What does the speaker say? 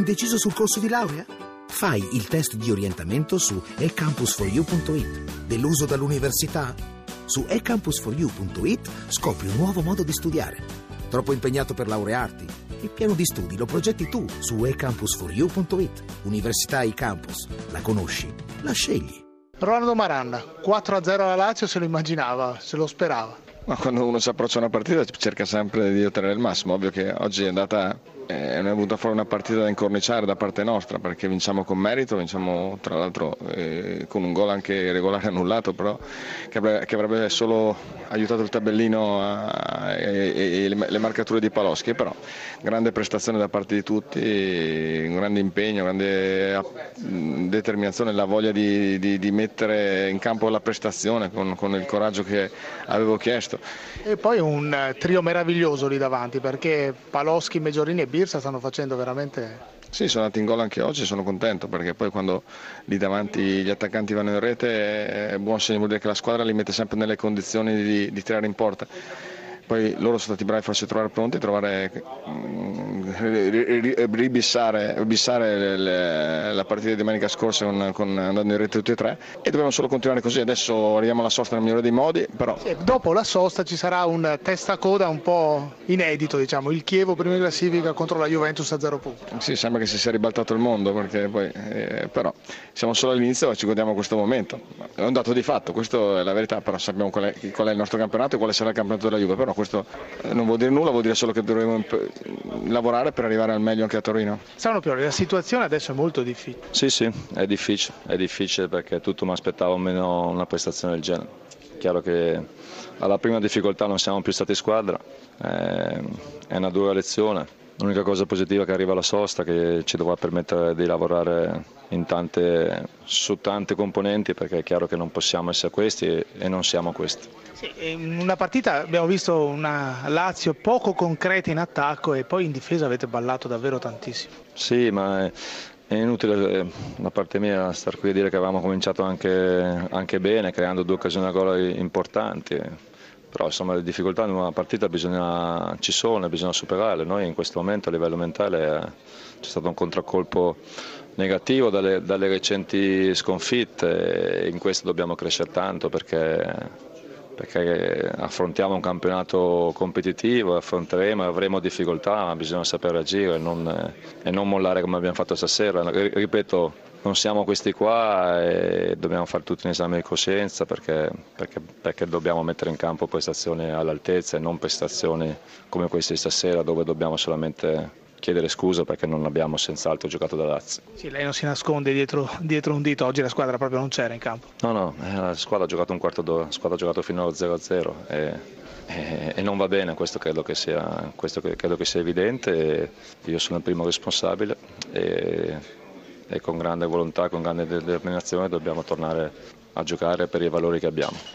Indeciso sul corso di laurea? Fai il test di orientamento su ecampus4u.it. Deluso dall'università? Su ecampus4u.it scopri un nuovo modo di studiare. Troppo impegnato per laurearti? Il piano di studi lo progetti tu su ecampus4u.it. Università eCampus. La conosci? La scegli. Ronaldo Maranda, 4-0 alla Lazio se lo immaginava, se lo sperava. Ma quando uno si approccia a una partita cerca sempre di ottenere il massimo, ovvio che oggi è andata eh, è venuta fuori una partita da incorniciare da parte nostra perché vinciamo con merito, vinciamo tra l'altro eh, con un gol anche regolare annullato, però che avrebbe, che avrebbe solo aiutato il tabellino e, le, le, marcature di Paloschi, però grande prestazione da parte di tutti, un grande impegno, grande determinazione, la voglia di, di, di mettere in campo la prestazione con, con il coraggio che avevo chiesto. E poi un trio meraviglioso lì davanti perché Paloschi, Meggiorini e Birra Birsa stanno facendo veramente sì, sono andati in gol anche oggi, sono contento perché poi quando lì davanti gli attaccanti vanno in rete è buon segno, vuol dire che la squadra li mette sempre nelle condizioni di, di tirare in porta. Poi loro sono stati bravi a trovare pronti, trovare, ribissare, ribissare la partita di domenica scorsa con, con, andando in rete tutti e tre e dobbiamo solo continuare così, adesso arriviamo alla sosta nel migliore dei modi. Però... Sì, dopo la sosta ci sarà un testa coda un po' inedito, diciamo, il Chievo prima in classifica contro la Juventus a zero punti. Sì, sembra che si sia ribaltato il mondo, poi, eh, però siamo solo all'inizio e ci godiamo questo momento. È un dato di fatto, questa è la verità, però sappiamo qual è, qual è il nostro campionato e quale sarà il campionato della Juve, però questo eh, non vuol dire nulla, vuol dire solo che dovremo lavorare per arrivare al meglio anche a Torino. Stefano Pioli, la situazione adesso è molto difficile. Sì, sì, è difficile, è difficile perché tutto mi aspettavo meno una prestazione del genere. Chiaro che alla prima difficoltà non siamo più stati squadra, eh, è una dura lezione. L'unica cosa positiva è che arriva la sosta che ci dovrà permettere di lavorare tante, su tante componenti perché è chiaro che non possiamo essere questi e, e non siamo questi. Sì, in una partita abbiamo visto una Lazio poco concreta in attacco e poi in difesa avete ballato davvero tantissimo. Sì, ma è, è inutile eh, da parte mia star qui a dire che avevamo cominciato anche, anche bene, creando due occasioni a gol importanti però insomma le difficoltà in una partita bisogna, ci sono e bisogna superarle. Noi in questo momento a livello mentale eh, c'è stato un contraccolpo negativo dalle, dalle recenti sconfitte e in questo dobbiamo crescere tanto perché perché affrontiamo un campionato competitivo, affronteremo e avremo difficoltà, ma bisogna saper reagire e non, e non mollare come abbiamo fatto stasera. Ripeto, non siamo questi qua e dobbiamo fare tutto un esame di coscienza perché, perché, perché, dobbiamo mettere in campo prestazioni all'altezza e non prestazioni come queste stasera dove dobbiamo solamente chiedere scusa perché non abbiamo senz'altro giocato da Lazio. Sì, lei non si nasconde dietro, dietro, un dito, oggi la squadra proprio non c'era in campo. No, no, eh, la squadra ha giocato un quarto d'ora, la squadra ha giocato fino allo 0-0 e, e, e, non va bene, questo credo che sia, questo credo che sia evidente, io sono il primo responsabile e con grande volontà, con grande determinazione dobbiamo tornare a giocare per i valori che abbiamo.